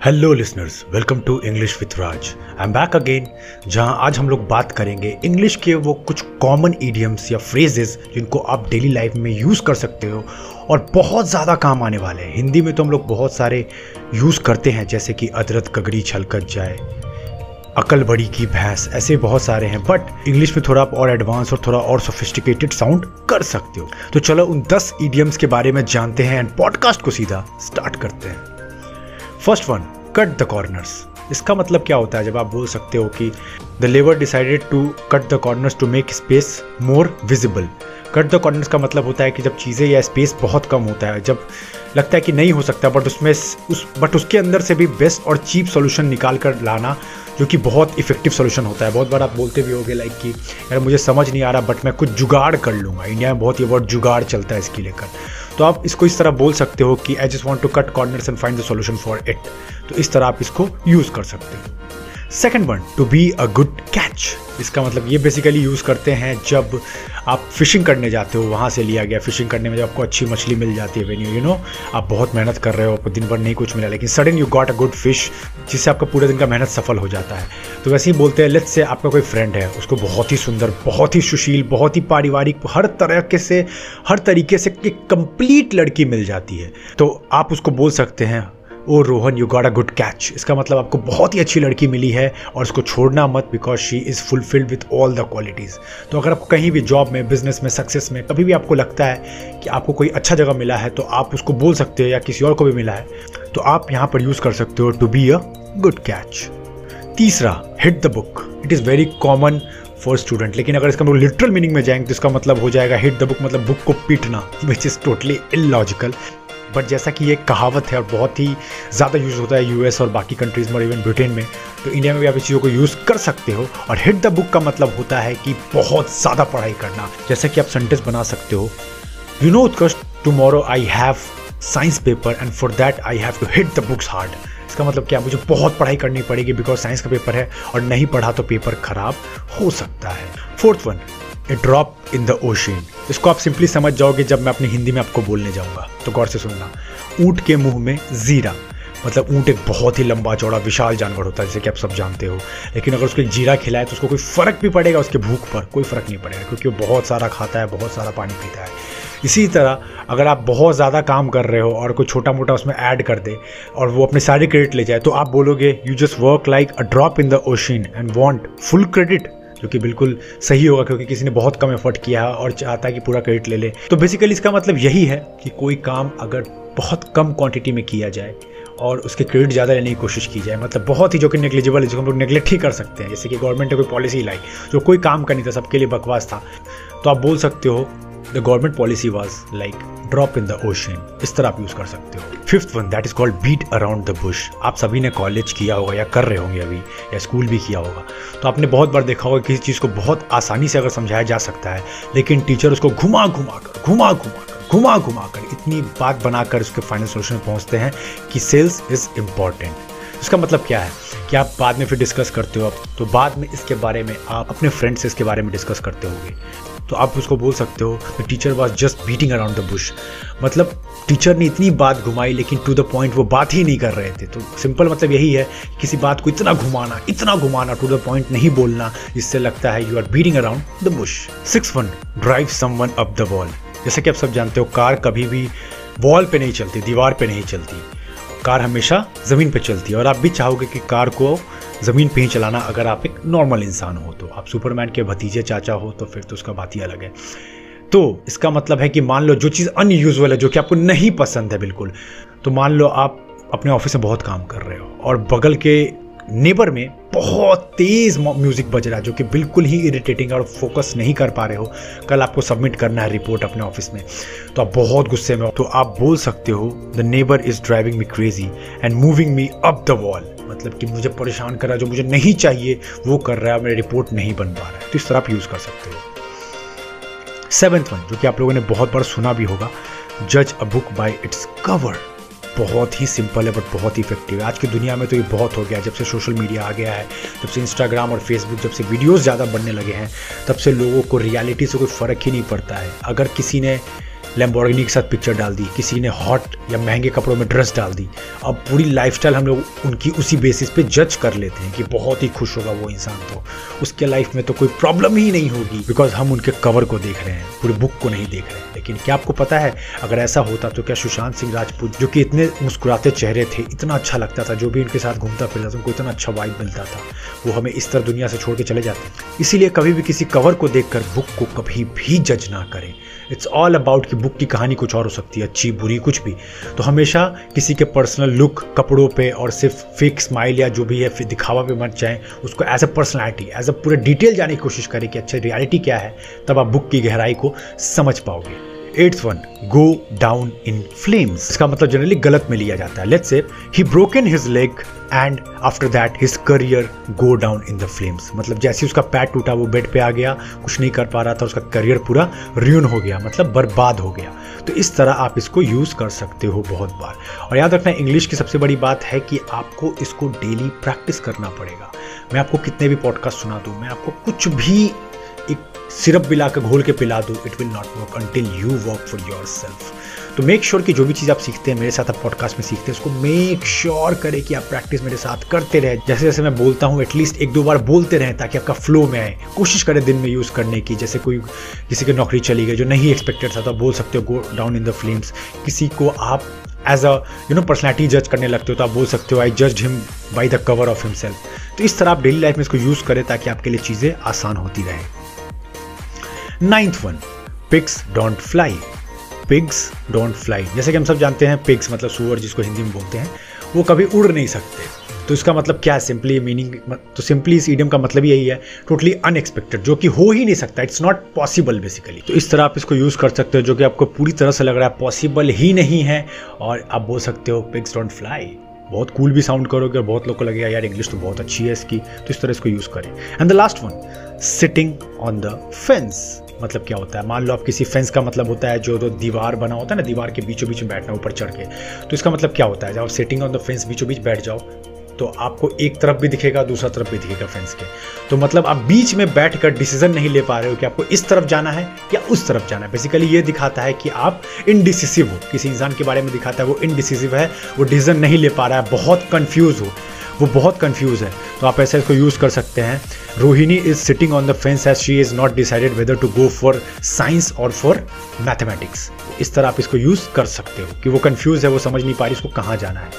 Hello listeners welcome to English with Raj I am back again जहाँ आज हम लोग बात करेंगे इंग्लिश के वो कुछ कॉमन ईडियम्स या फ्रेजेस जिनको आप डेली लाइफ में यूज़ कर सकते हो और बहुत ज़्यादा काम आने वाले हैं। हिंदी में तो हम लोग बहुत सारे यूज़ करते हैं, जैसे कि अदरत कगड़ी छलकत जाए, अकल बड़ी की भैंस, ऐसे बहुत सारे हैं। बट इंग्लिश में थोड़ा आप और एडवांस और थोड़ा और सोफिस्टिकेटेड साउंड कर सकते हो। तो चलो उन दस ईडियम्स के बारे में जानते हैं एंड पॉडकास्ट को सीधा स्टार्ट करते हैं। First one cut the corners इसका मतलब क्या होता है जब आप बोल सकते हो कि the labour decided to cut the corners to make space more visible cut the corners का मतलब होता है कि जब चीज़ें या स्पेस बहुत कम होता है, जब लगता है कि नहीं हो सकता बट उसमें उस बट उसके अंदर से भी बेस्ट और चीप सोल्यूशन निकाल कर लाना जो कि बहुत इफ़ेक्टिव सोल्यूशन होता है। बहुत बार आप बोलते भी होगे लाइक कि, यार मुझे समझ नहीं आ रहा बट मैं कुछ जुगाड़ कर लूँगा। इंडिया में बहुत ये वर्ड जुगाड़ चलता है इसके लेकर। तो आप इसको इस तरह बोल सकते हो कि I just want to cut corners and find the solution for it तो इस तरह आप इसको यूज़ कर सकते हो। Second one to be a good catch इसका मतलब ये बेसिकली यूज़ करते हैं जब आप फिशिंग करने जाते हो, वहाँ से लिया गया फिशिंग करने में जब आपको अच्छी मछली मिल जाती है वेन यू यू नो आप बहुत मेहनत कर रहे हो, आपको दिन भर नहीं कुछ मिला, लेकिन sudden you got a good fish जिससे आपका पूरे दिन का मेहनत सफल हो जाता है। तो वैसे ही बोलते हैं लेट्स से आपका कोई फ्रेंड है, उसको बहुत ही सुंदर, बहुत ही सुशील, बहुत ही पारिवारिक, हर तरह के से, हर तरीके से एक कंप्लीट लड़की मिल जाती है। तो आप उसको बोल सकते हैं ओ Rohan you got a good catch इसका मतलब आपको बहुत ही अच्छी लड़की मिली है और उसको छोड़ना मत because she is fulfilled with all the qualities तो अगर आपको कहीं भी जॉब में बिज़नेस में सक्सेस में कभी भी आपको लगता है कि आपको कोई अच्छा जगह मिला है तो आप उसको बोल सकते हो या किसी और को भी मिला है तो आप यहाँ पर यूज़ कर सकते हो to be a good catch तीसरा hit the book it is very common for student लेकिन अगर इसका हम लोग लिटरल मीनिंग में जाएँगे तो इसका मतलब हो जाएगा हिट द बुक मतलब बुक को पीटना which is totally illogical but जैसा कि ये कहावत है और बहुत ही ज़्यादा यूज़ होता है यूएस और बाकी कंट्रीज़ में और इवन ब्रिटेन में तो इंडिया में भी आप इस चीज़ों को यूज़ कर सकते हो और हिट द बुक का मतलब होता है कि बहुत ज़्यादा पढ़ाई करना। जैसा कि आप सेंटेंस बना सकते हो you know Utkarsh tomorrow I have science paper and for that I have to hit the books hard इसका मतलब क्या? मुझे बहुत पढ़ाई करनी पड़ेगी बिकॉज़ साइंस का पेपर है और नहीं पढ़ा तो पेपर खराब हो सकता है। Fourth one a drop in the ocean इसको आप सिंपली समझ जाओगे जब मैं अपनी हिंदी में आपको बोलने जाऊँगा। तो गौर से सुनना। ऊँट के मुँह में जीरा। मतलब ऊँट एक बहुत ही लंबा, चौड़ा, विशाल जानवर होता है, जैसे कि आप सब जानते हो। लेकिन अगर उसको एक जीरा खिलाए तो उसको कोई फ़र्क भी पड़ेगा उसके भूख पर। कोई फ़र्क नहीं पड़ेगा, क्योंकि वो बहुत सारा खाता है, बहुत सारा पानी पीता है। इसी तरह, अगर आप बहुत ज़्यादा काम कर रहे हो और कोई छोटा मोटा उसमें ऐड कर दे और वो अपने सारे क्रेडिट ले जाए तो आप बोलोगे you just work like a drop in the ocean and want full credit जो कि बिल्कुल सही होगा क्योंकि किसी ने बहुत कम एफर्ट किया है और चाहता है कि पूरा क्रेडिट ले ले। तो बेसिकली इसका मतलब यही है कि कोई काम अगर बहुत कम क्वांटिटी में किया जाए और उसके क्रेडिट ज़्यादा लेने की कोशिश की जाए मतलब बहुत ही जो कि नेग्लिजिबल है जो हम लोग नेग्लेक्ट ही कर सकते हैं। जैसे कि गवर्नमेंट ने कोई पॉलिसी लाई, जो कोई काम का नहीं था, सबके लिए बकवास था तो आप बोल सकते हो the government policy was like drop in the ocean इस तरह आप यूज़ कर सकते हो। Fifth one that is called beat around the bush आप सभी ने कॉलेज किया होगा या कर रहे होंगे अभी, या स्कूल भी किया होगा। तो आपने बहुत बार देखा होगा किसी चीज़ को बहुत आसानी से अगर समझाया जा सकता है, लेकिन टीचर उसको घुमा घुमा कर, घुमा घुमा कर, घुमा घुमा कर इतनी बात बनाकर उसके फाइनल सोल्यूशन में पहुँचते हैं कि सेल्स इज़ इंपॉर्टेंट इसका मतलब क्या है? कि आप बाद में फिर डिस्कस करते हो तो बाद में इसके बारे में आप अपने फ्रेंड से इसके बारे में डिस्कस करते होंगे। तो आप उसको बोल सकते हो the teacher was just beating around the bush मतलब टीचर ने इतनी बात घुमाई, लेकिन टू द पॉइंट वो बात ही नहीं कर रहे थे। तो सिंपल मतलब यही है किसी बात को इतना घुमाना इतना घुमाना टू द पॉइंट नहीं बोलना जिससे लगता है you are beating around the bush six one drive someone up the wall जैसे कि आप सब जानते हो, कार कभी भी वॉल पे नहीं चलती, दीवार पे नहीं चलती। कार हमेशा ज़मीन पे चलती है और आप भी चाहोगे कि कार को ज़मीन पे ही चलाना अगर आप एक नॉर्मल इंसान हो तो। आप सुपरमैन के भतीजे चाचा हो तो फिर तो उसका बात ही अलग है। तो इसका मतलब है कि मान लो जो चीज़ अनयूजल है, जो कि आपको नहीं पसंद है बिल्कुल तो मान लो आप अपने ऑफ़िस में बहुत काम कर रहे हो और बगल के नेबर में बहुत तेज़ म्यूज़िक बज रहा है, जो कि बिल्कुल ही इरिटेटिंग और फोकस नहीं कर पा रहे हो। कल आपको सबमिट करना है रिपोर्ट अपने ऑफ़िस में। तो आप बहुत गुस्से में हो। तो आप बोल सकते हो the neighbour is driving me crazy and moving me up the wall मतलब कि मुझे परेशान कर रहा है, जो मुझे नहीं चाहिए, वो कर रहा है मेरी रिपोर्ट नहीं बन पा रहा है। तो इस तरह आप यूज़ कर सकते हो। सेवेंथ वन जो कि आप लोगों ने बहुत बार सुना भी होगा जज a book by its cover बहुत ही सिंपल है बट बहुत ही इफ़ेक्टिव है। आज की दुनिया में तो ये बहुत हो गया जब से सोशल मीडिया आ गया है जब से इंस्टाग्राम और फेसबुक जब से वीडियोज़ ज़्यादा बनने लगे हैं, तब से लोगों को रियलिटी से कोई फ़र्क ही नहीं पड़ता है। अगर किसी ने लेम्बोर्गिनी के साथ पिक्चर डाल दी, किसी ने हॉट या महँगे कपड़ों में ड्रेस डाल दी, अब पूरी लाइफस्टाइल हम लोग उनकी उसी बेसिस पे जज कर लेते हैं कि बहुत ही खुश होगा वो इंसान तो। उसके लाइफ में तो कोई प्रॉब्लम ही नहीं होगी बिकॉज़ हम उनके कवर को देख रहे हैं, पूरी बुक को नहीं देख रहे हैं। लेकिन क्या आपको पता है, अगर ऐसा होता तो क्या सुशांत सिंह राजपूत, जो कि इतने मुस्कुराते चेहरे थे, इतना अच्छा लगता था, जो भी उनके साथ घूमता फिरता था, उनको इतना अच्छा वाइब मिलता था, वो हमें इस तरह दुनिया से छोड़ के चले जाते इसीलिए कभी भी किसी कवर को देखकर बुक को कभी भी जज ना करें। इट्स ऑल अबाउट कि बुक की कहानी कुछ और हो सकती है, अच्छी, बुरी, कुछ भी। तो हमेशा किसी के पर्सनल लुक कपड़ों पे और सिर्फ़ फेक स्माइल या जो भी है दिखावा पे मत जाएँ। उसको as a personality as a पूरे डिटेल जाने की कोशिश करें कि अच्छा रियलिटी क्या है, तब आप बुक की गहराई को समझ पाओगे। Eighth one go down in flames इसका मतलब जनरली गलत में लिया जाता है। Let's say he broken his leg and after that his career go down in the flames मतलब जैसे उसका पैर टूटा, वो बेड पे आ गया, कुछ नहीं कर पा रहा था, उसका करियर पूरा र्यून हो गया मतलब बर्बाद हो गया। तो इस तरह आप इसको यूज़ कर सकते हो बहुत बार। और याद रखना इंग्लिश की सबसे बड़ी बात है कि आपको इसको डेली प्रैक्टिस करना पड़ेगा। मैं आपको कितने भी पॉडकास्ट सुना दूँ, मैं आपको कुछ भी सिरप भी ला घोल के पिला दो it will not work until you work for yourself तो मेक श्योर कि जो भी चीज़ आप सीखते हैं, मेरे साथ आप पॉडकास्ट में सीखते हैं, उसको मेक श्योर करें कि आप प्रैक्टिस मेरे साथ करते रहे। जैसे जैसे मैं बोलता हूँ एटलीस्ट एक दो बार बोलते रहें ताकि आपका फ्लो में आए। कोशिश करें दिन में यूज़ करने की, जैसे कोई, किसी की नौकरी चली गई जो नहीं एक्सपेक्टेड था तो बोल सकते हो go down in the flames किसी को आप as a you know personality जज करने लगते हो तो आप बोल सकते हो आई जज him by the cover of himself तो इस तरह आप डेली लाइफ में इसको यूज़ करें ताकि आपके लिए चीज़ें आसान होती रहें। Ninth one pigs don't fly pigs don't fly जैसे कि हम सब जानते हैं पिग्स मतलब सुअर जिसको हिंदी में बोलते हैं, वो कभी उड़ नहीं सकते। तो इसका मतलब क्या है? सिंपली मीनिंग तो सिंपली इस ईडियम का मतलब यही है टोटली अनएक्सपेक्टेड जो कि हो ही नहीं सकता। इट्स नॉट पॉसिबल बेसिकली तो इस तरह आप इसको यूज़ कर सकते हो, जो कि आपको पूरी तरह से लग रहा है पॉसिबल ही नहीं है, और आप बोल सकते हो पिग्स डोंट फ्लाई बहुत कूल cool भी साउंड करोगे, और बहुत लोग को लगेगा, यार इंग्लिश तो बहुत अच्छी है इसकी। तो इस तरह इसको यूज़ करें। And the last one sitting on the fence मतलब क्या होता है? मान लो आप किसी फेंस का मतलब होता है, जो तो दीवार बना होता है ना, दीवार के बीचों बीच बैठना ऊपर चढ़ के तो इसका मतलब क्या होता है? जब आप सिटिंग ऑन द फेंस बीचों बीच बैठ जाओ तो आपको एक तरफ़ भी दिखेगा, दूसरा तरफ़ भी दिखेगा फेंस के। तो मतलब आप बीच में बैठ कर डिसीज़न नहीं ले पा रहे हो कि आपको इस तरफ़ जाना है या उस तरफ़ जाना है। बेसिकली ये दिखाता है कि आप इनडिसिसिव हो। किसी इंसान के बारे में दिखाता है, वो इनडिसिसिव है, वो डिसीज़न नहीं ले पा रहा है, बहुत कन्फ्यूज़ हो। वो बहुत कन्फ्यूज़ है। तो आप ऐसे इसको यूज़ कर सकते हैं। Rohini is sitting on the fence as she is not decided whether to go for science और फॉर मैथमेटिक्स इस तरह आप इसको यूज़ कर सकते हो। कि वो कन्फ्यूज़ है, वो समझ नहीं पा रही, उसको कहाँ जाना है।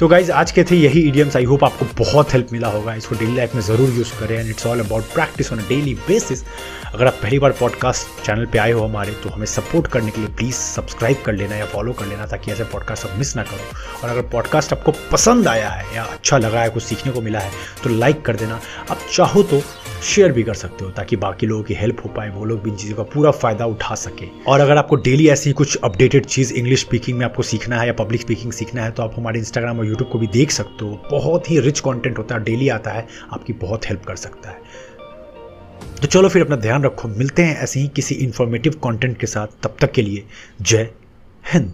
तो गाइज़ आज के थे यही इडियम्स आई होप आपको बहुत हेल्प मिला होगा. इसको डेली लाइफ में ज़रूर यूज़ करें and it's all about practice on daily basis अगर आप पहली बार पॉडकास्ट चैनल पे आए हो हमारे तो हमें सपोर्ट करने के लिए प्लीज़ सब्सक्राइब कर लेना या फॉलो कर लेना ताकि ऐसे पॉडकास्ट आप मिस ना करो. और अगर पॉडकास्ट आपको पसंद आया है या अच्छा लगा है, कुछ सीखने को मिला है तो लाइक कर देना. आप चाहो तो शेयर भी कर सकते हो ताकि बाकी लोगों की हेल्प हो पाए, वो लोग भी इन चीज़ों का पूरा फ़ायदा उठा सके। और अगर आपको डेली ऐसी कुछ अपडेटेड चीज़ इंग्लिश स्पीकिंग में आपको सीखना है या पब्लिक स्पीकिंग सीखना है तो आप हमारे इंस्टाग्राम और यूट्यूब को भी देख सकते हो। बहुत ही रिच कॉन्टेंट होता है डेली आता है, आपकी बहुत हेल्प कर सकता है। तो चलो फिर अपना ध्यान रखो, मिलते हैं ऐसे ही किसी इन्फॉर्मेटिव कंटेंट के साथ, तब तक के लिए जय हिंद।